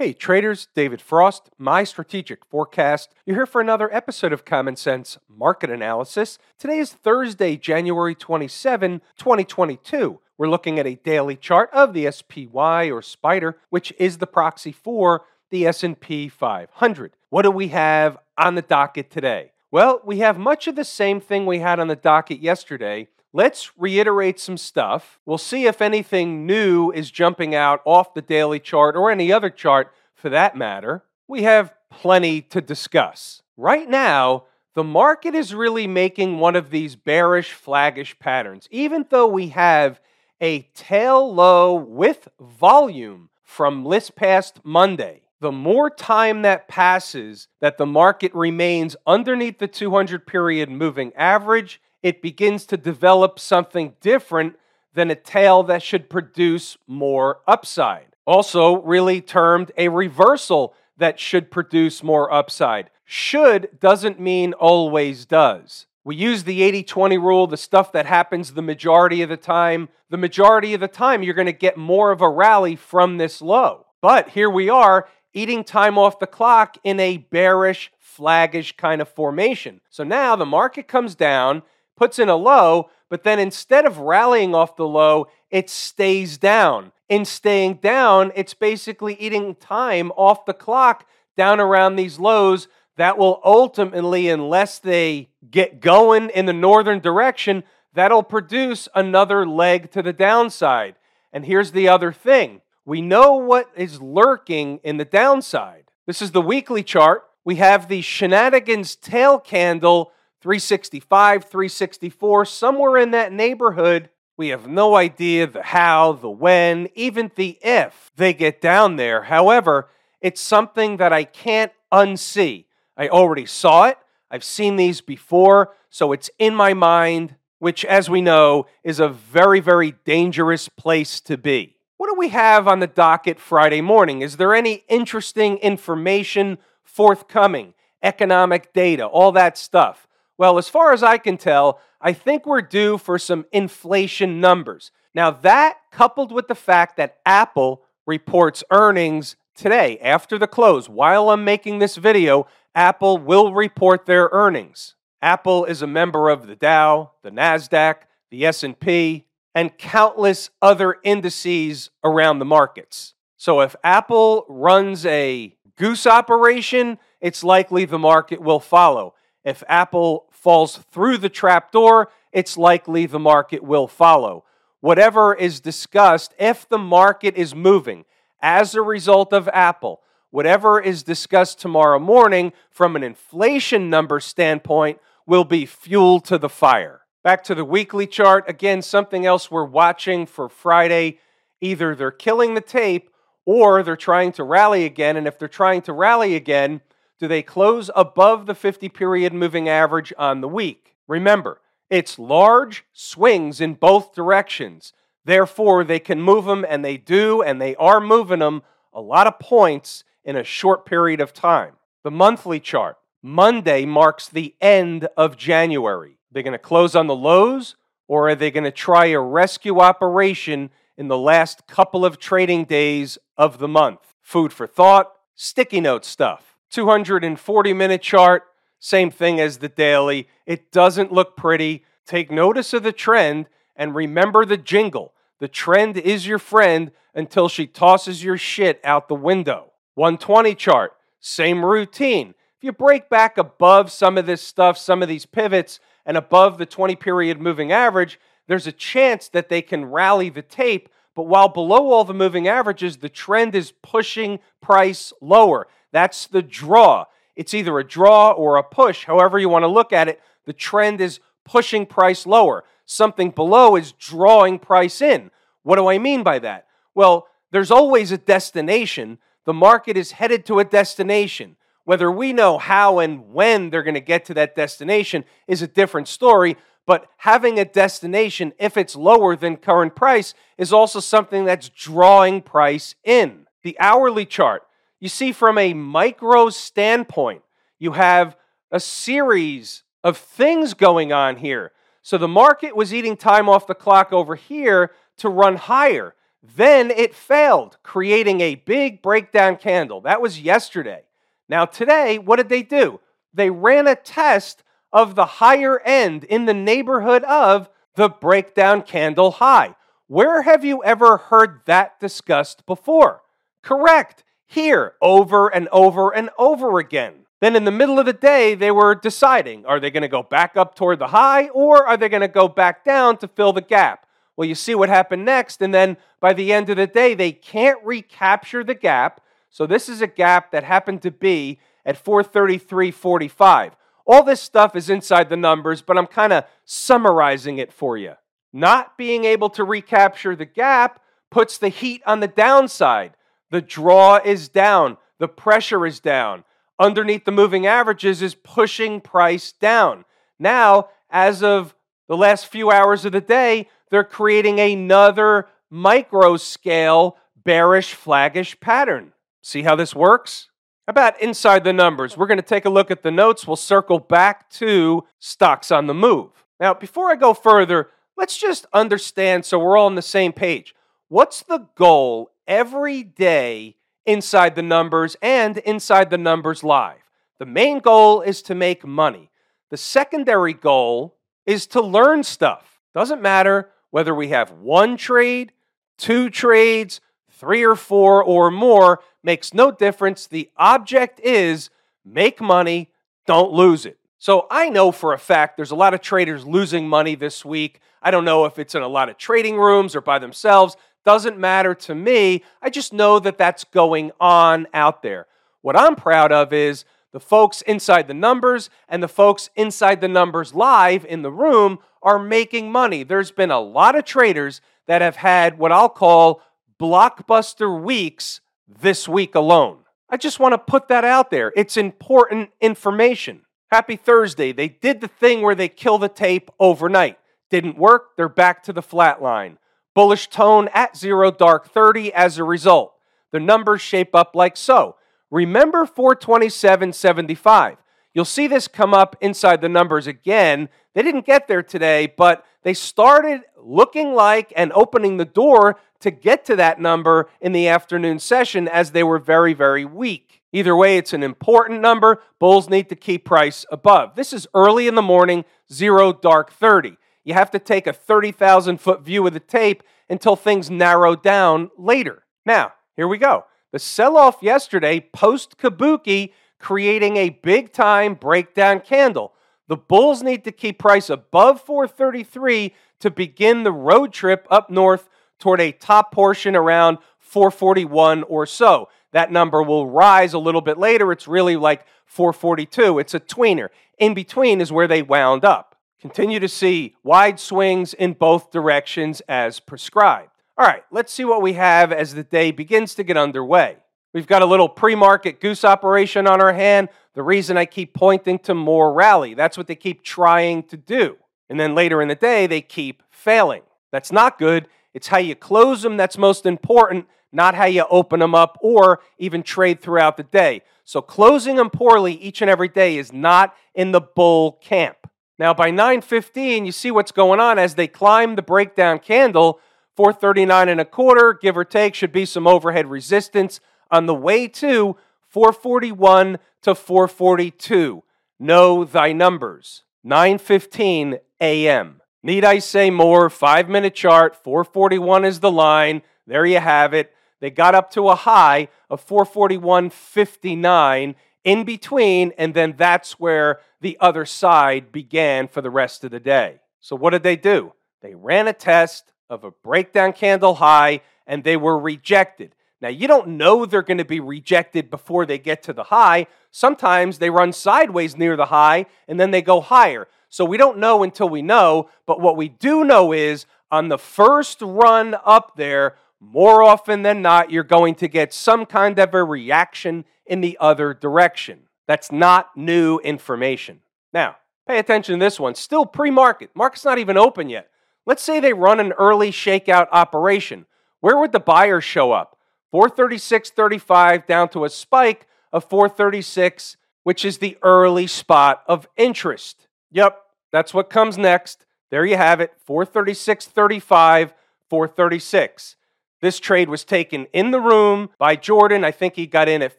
Hey traders, David Frost, my strategic forecast. You're here for another episode of Common Sense Market Analysis. Today is Thursday, January 27, 2022. We're looking at a daily chart of the SPY or Spider, which is the proxy for the S&P 500. What do we have on the docket today? Well, we have much of the same thing we had on the docket yesterday, Let's reiterate some stuff. We'll see if anything new is jumping out off the daily chart or any other chart for that matter. We have plenty to discuss. Right now, the market is really making one of these bearish, flaggish patterns, even though we have a tail low with volume from this past Monday. The more time that passes that the market remains underneath the 200 period moving average, it begins to develop something different than a tail that should produce more upside. Also, really termed a reversal that should produce more upside. Should doesn't mean always does. We use the 80 20 rule, the stuff that happens the majority of the time. The majority of the time, you're going to get more of a rally from this low. But here we are eating time off the clock in a bearish, flaggish kind of formation. So now the market comes down puts in a low, but then instead of rallying off the low, it stays down. In staying down, it's basically eating time off the clock down around these lows that will ultimately, unless they get going in the northern direction, that'll produce another leg to the downside. And here's the other thing we know what is lurking in the downside. This is the weekly chart. We have the shenanigans tail candle 365, 364, somewhere in that neighborhood. We have no idea the how, the when, even the if they get down there. However, it's something that I can't unsee. I already saw it. I've seen these before, so it's in my mind, which, as we know, is a very, very dangerous place to be. What do we have on the docket Friday morning? Is there any interesting information forthcoming? Economic data, all that stuff. Well, as far as I can tell, I think we're due for some inflation numbers. Now, that coupled with the fact that Apple reports earnings today after the close, while I'm making this video, Apple will report their earnings. Apple is a member of the Dow, the Nasdaq, the S&P, and countless other indices around the markets. So if Apple runs a goose operation, it's likely the market will follow. If Apple falls through the trapdoor, it's likely the market will follow. Whatever is discussed, if the market is moving as a result of Apple, whatever is discussed tomorrow morning from an inflation number standpoint will be fuel to the fire. Back to the weekly chart. Again, something else we're watching for Friday. Either they're killing the tape or they're trying to rally again. And if they're trying to rally again, do they close above the 50 period moving average on the week? Remember, it's large swings in both directions. Therefore, they can move them, and they do, and they are moving them a lot of points in a short period of time. The monthly chart Monday marks the end of January. They're going to close on the lows, or are they going to try a rescue operation in the last couple of trading days of the month? Food for thought, sticky note stuff. 240 minute chart, same thing as the daily. It doesn't look pretty. Take notice of the trend and remember the jingle. The trend is your friend until she tosses your shit out the window. 120 chart, same routine. If you break back above some of this stuff, some of these pivots, and above the 20 period moving average, there's a chance that they can rally the tape. But while below all the moving averages, the trend is pushing price lower. That's the draw. It's either a draw or a push, however you want to look at it. The trend is pushing price lower. Something below is drawing price in. What do I mean by that? Well, there's always a destination. The market is headed to a destination. Whether we know how and when they're going to get to that destination is a different story, but having a destination, if it's lower than current price, is also something that's drawing price in. The hourly chart you see, from a micro standpoint, you have a series of things going on here. So the market was eating time off the clock over here to run higher. Then it failed, creating a big breakdown candle. That was yesterday. Now, today, what did they do? They ran a test of the higher end in the neighborhood of the breakdown candle high. Where have you ever heard that discussed before? Correct, here, over and over and over again. Then in the middle of the day, they were deciding are they going to go back up toward the high or are they going to go back down to fill the gap? Well, you see what happened next, and then by the end of the day, they can't recapture the gap. So this is a gap that happened to be at 433.45. All this stuff is inside the numbers, but I'm kind of summarizing it for you. Not being able to recapture the gap puts the heat on the downside. The draw is down, the pressure is down. Underneath the moving averages is pushing price down. Now, as of the last few hours of the day, they're creating another micro scale bearish flaggish pattern. See how this works? about inside the numbers? We're going to take a look at the notes. We'll circle back to stocks on the move. Now, before I go further, let's just understand so we're all on the same page. What's the goal every day inside the numbers and inside the numbers live? The main goal is to make money. The secondary goal is to learn stuff. Doesn't matter whether we have one trade, two trades, three or four or more, makes no difference. The object is make money, don't lose it. So I know for a fact there's a lot of traders losing money this week. I don't know if it's in a lot of trading rooms or by themselves. Doesn't matter to me. I just know that that's going on out there. What I'm proud of is the folks inside the numbers and the folks inside the numbers live in the room are making money. There's been a lot of traders that have had what I'll call blockbuster weeks this week alone. I just want to put that out there. It's important information. Happy Thursday. They did the thing where they kill the tape overnight. Didn't work, they're back to the flat line. Bullish tone at zero dark 30 as a result. The numbers shape up like so. Remember 427.75. You'll see this come up inside the numbers again. They didn't get there today, but they started looking like and opening the door to get to that number in the afternoon session as they were very, very weak. Either way, it's an important number. Bulls need to keep price above. This is early in the morning, zero dark 30. You have to take a 30,000 foot view of the tape until things narrow down later. Now, here we go. The sell off yesterday, post Kabuki, creating a big time breakdown candle. The Bulls need to keep price above 433 to begin the road trip up north toward a top portion around 441 or so. That number will rise a little bit later. It's really like 442. It's a tweener. In between is where they wound up. Continue to see wide swings in both directions as prescribed. All right, let's see what we have as the day begins to get underway. We've got a little pre market goose operation on our hand. The reason I keep pointing to more rally, that's what they keep trying to do. And then later in the day, they keep failing. That's not good. It's how you close them that's most important, not how you open them up or even trade throughout the day. So closing them poorly each and every day is not in the bull camp. Now by 9:15, you see what's going on as they climb the breakdown candle. 439 and a quarter, give or take, should be some overhead resistance on the way to 441 to 442. Know thy numbers. 9:15 a.m. Need I say more? Five minute chart, 441 is the line. There you have it. They got up to a high of 441.59 in between, and then that's where the other side began for the rest of the day. So, what did they do? They ran a test of a breakdown candle high and they were rejected. Now, you don't know they're going to be rejected before they get to the high. Sometimes they run sideways near the high and then they go higher. So we don't know until we know, but what we do know is on the first run up there, more often than not, you're going to get some kind of a reaction in the other direction. That's not new information. Now, pay attention to this one. Still pre market. Market's not even open yet. Let's say they run an early shakeout operation. Where would the buyers show up? 436.35 down to a spike of 436, which is the early spot of interest. Yep, that's what comes next. There you have it 436.35, 436. This trade was taken in the room by Jordan. I think he got in at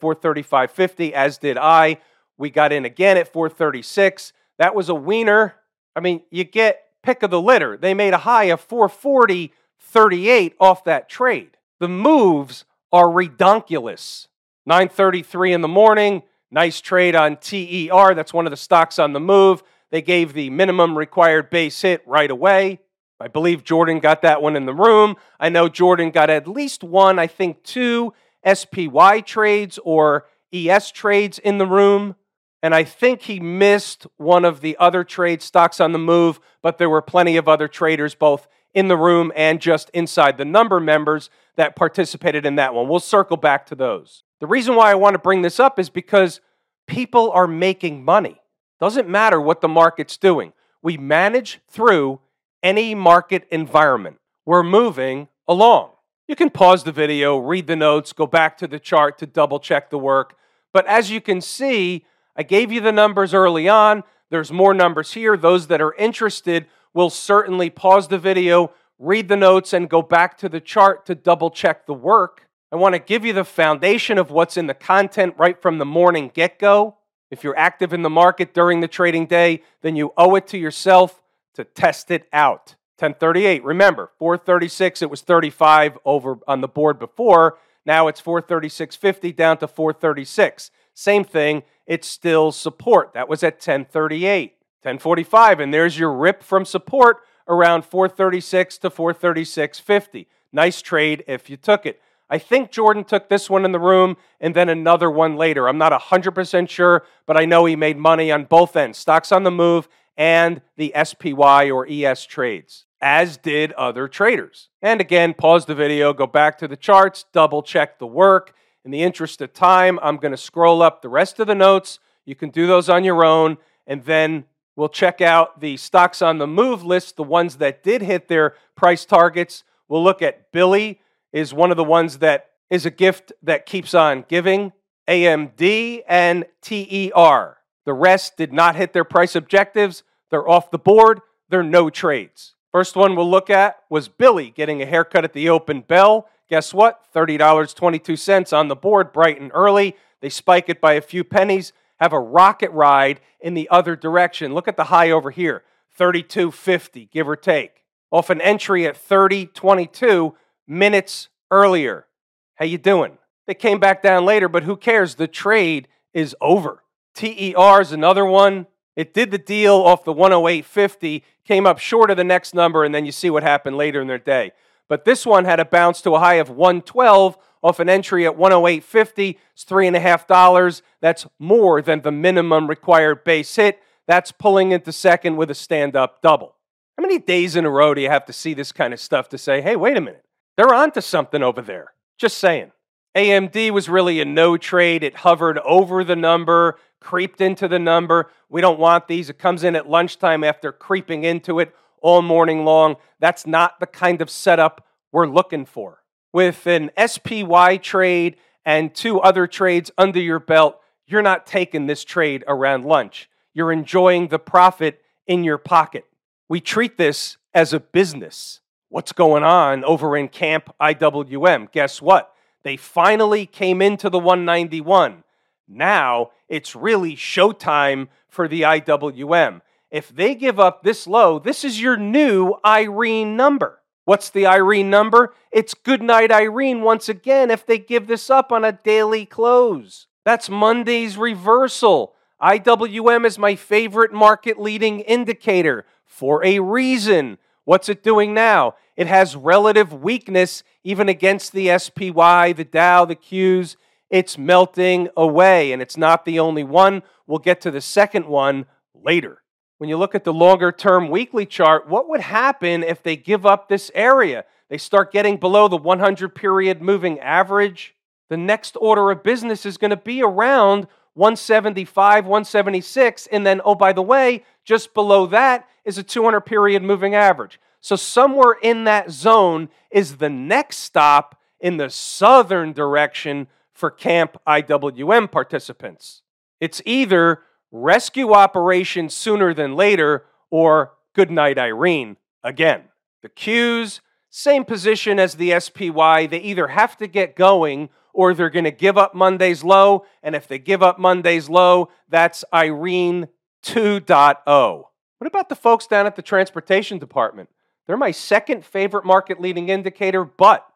435.50, as did I. We got in again at 436. That was a wiener. I mean, you get pick of the litter. They made a high of 440.38 off that trade. The moves are redonkulous. 9:33 in the morning, nice trade on TER. That's one of the stocks on the move. They gave the minimum required base hit right away. I believe Jordan got that one in the room. I know Jordan got at least one, I think two SPY trades or ES trades in the room. And I think he missed one of the other trade stocks on the move, but there were plenty of other traders, both in the room and just inside the number members, that participated in that one. We'll circle back to those. The reason why I want to bring this up is because people are making money. Doesn't matter what the market's doing. We manage through any market environment. We're moving along. You can pause the video, read the notes, go back to the chart to double check the work. But as you can see, I gave you the numbers early on. There's more numbers here. Those that are interested will certainly pause the video, read the notes, and go back to the chart to double check the work. I want to give you the foundation of what's in the content right from the morning get go. If you're active in the market during the trading day, then you owe it to yourself to test it out. 1038, remember, 436, it was 35 over on the board before. Now it's 436.50 down to 436. Same thing, it's still support. That was at 1038. 1045, and there's your rip from support around 436 to 436.50. Nice trade if you took it. I think Jordan took this one in the room and then another one later. I'm not 100% sure, but I know he made money on both ends stocks on the move and the SPY or ES trades, as did other traders. And again, pause the video, go back to the charts, double check the work. In the interest of time, I'm going to scroll up the rest of the notes. You can do those on your own, and then we'll check out the stocks on the move list, the ones that did hit their price targets. We'll look at Billy is one of the ones that is a gift that keeps on giving. AMD and TER. The rest did not hit their price objectives. They're off the board. They're no trades. First one we'll look at was Billy getting a haircut at the open bell. Guess what? $30.22 on the board, bright and early. They spike it by a few pennies, have a rocket ride in the other direction. Look at the high over here 32.50, give or take. Off an entry at 30.22 minutes earlier. How you doing? They came back down later, but who cares? The trade is over. TER is another one. It did the deal off the 108.50, came up short of the next number, and then you see what happened later in their day. But this one had a bounce to a high of 112 off an entry at 108.50. It's three and a half dollars. That's more than the minimum required base hit. That's pulling into second with a stand up double. How many days in a row do you have to see this kind of stuff to say, hey, wait a minute, they're onto something over there? Just saying. AMD was really a no trade. It hovered over the number, creeped into the number. We don't want these. It comes in at lunchtime after creeping into it all morning long. That's not the kind of setup we're looking for. With an SPY trade and two other trades under your belt, you're not taking this trade around lunch. You're enjoying the profit in your pocket. We treat this as a business. What's going on over in Camp IWM? Guess what? They finally came into the 191. Now it's really showtime for the IWM. If they give up this low, this is your new Irene number. What's the Irene number? It's Goodnight Irene once again if they give this up on a daily close. That's Monday's reversal. IWM is my favorite market leading indicator for a reason. What's it doing now? It has relative weakness even against the SPY, the Dow, the Qs. It's melting away, and it's not the only one. We'll get to the second one later. When you look at the longer term weekly chart, what would happen if they give up this area? They start getting below the 100 period moving average. The next order of business is going to be around 175, 176, and then, oh, by the way, just below that is a 200 period moving average. So, somewhere in that zone is the next stop in the southern direction for Camp IWM participants. It's either rescue operation sooner than later or goodnight Irene again. The Qs same position as the SPY. They either have to get going or they're going to give up Monday's low. And if they give up Monday's low, that's Irene 2.0. What about the folks down at the transportation department? They're my second favorite market leading indicator, but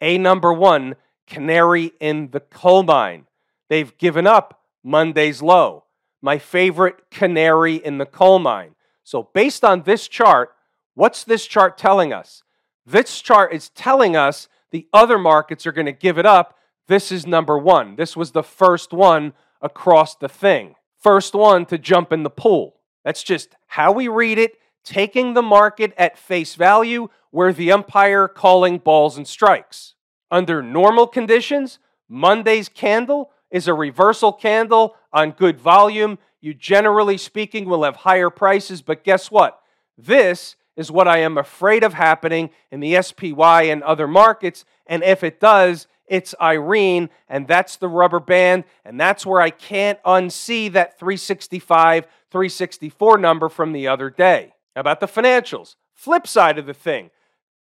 a number one, canary in the coal mine. They've given up Monday's low. My favorite canary in the coal mine. So, based on this chart, what's this chart telling us? This chart is telling us the other markets are going to give it up. This is number one. This was the first one across the thing. First one to jump in the pool. That's just how we read it, taking the market at face value, where the umpire calling balls and strikes. Under normal conditions, Monday's candle is a reversal candle on good volume. You generally speaking will have higher prices, but guess what? This is what I am afraid of happening in the SPY and other markets. And if it does, it's Irene, and that's the rubber band, and that's where I can't unsee that 365, 364 number from the other day. How about the financials? Flip side of the thing.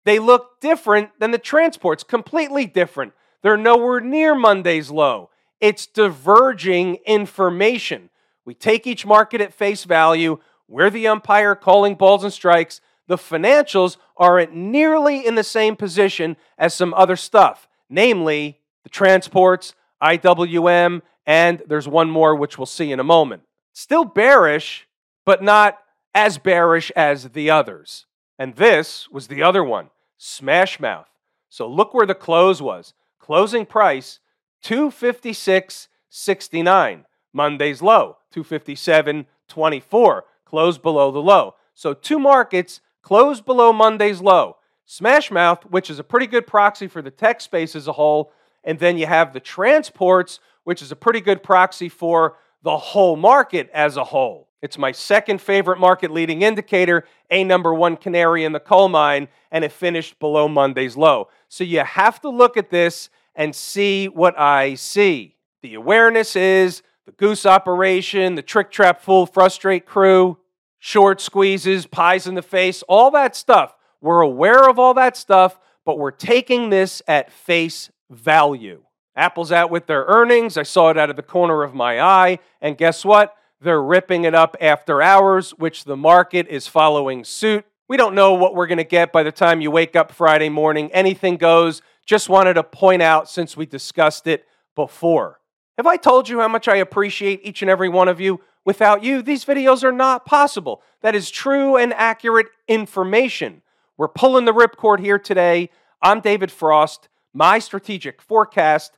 They look different than the transports, completely different. They're nowhere near Monday's low. It's diverging information. We take each market at face value. We're the umpire calling balls and strikes. The financials aren't nearly in the same position as some other stuff, namely the transports, IWM, and there's one more which we'll see in a moment. Still bearish, but not as bearish as the others. And this was the other one, Smash Mouth. So look where the close was. Closing price 256.69. Monday's low 257.24. Close below the low. So two markets closed below Monday's low. Smash Mouth, which is a pretty good proxy for the tech space as a whole, and then you have the transports, which is a pretty good proxy for the whole market as a whole. It's my second favorite market leading indicator, a number one canary in the coal mine, and it finished below Monday's low. So you have to look at this and see what I see. The awareness is the goose operation, the trick trap fool frustrate crew, short squeezes, pies in the face, all that stuff. We're aware of all that stuff, but we're taking this at face value. Apple's out with their earnings. I saw it out of the corner of my eye. And guess what? They're ripping it up after hours, which the market is following suit. We don't know what we're going to get by the time you wake up Friday morning. Anything goes. Just wanted to point out since we discussed it before. Have I told you how much I appreciate each and every one of you? Without you, these videos are not possible. That is true and accurate information. We're pulling the ripcord here today. I'm David Frost, my strategic forecast.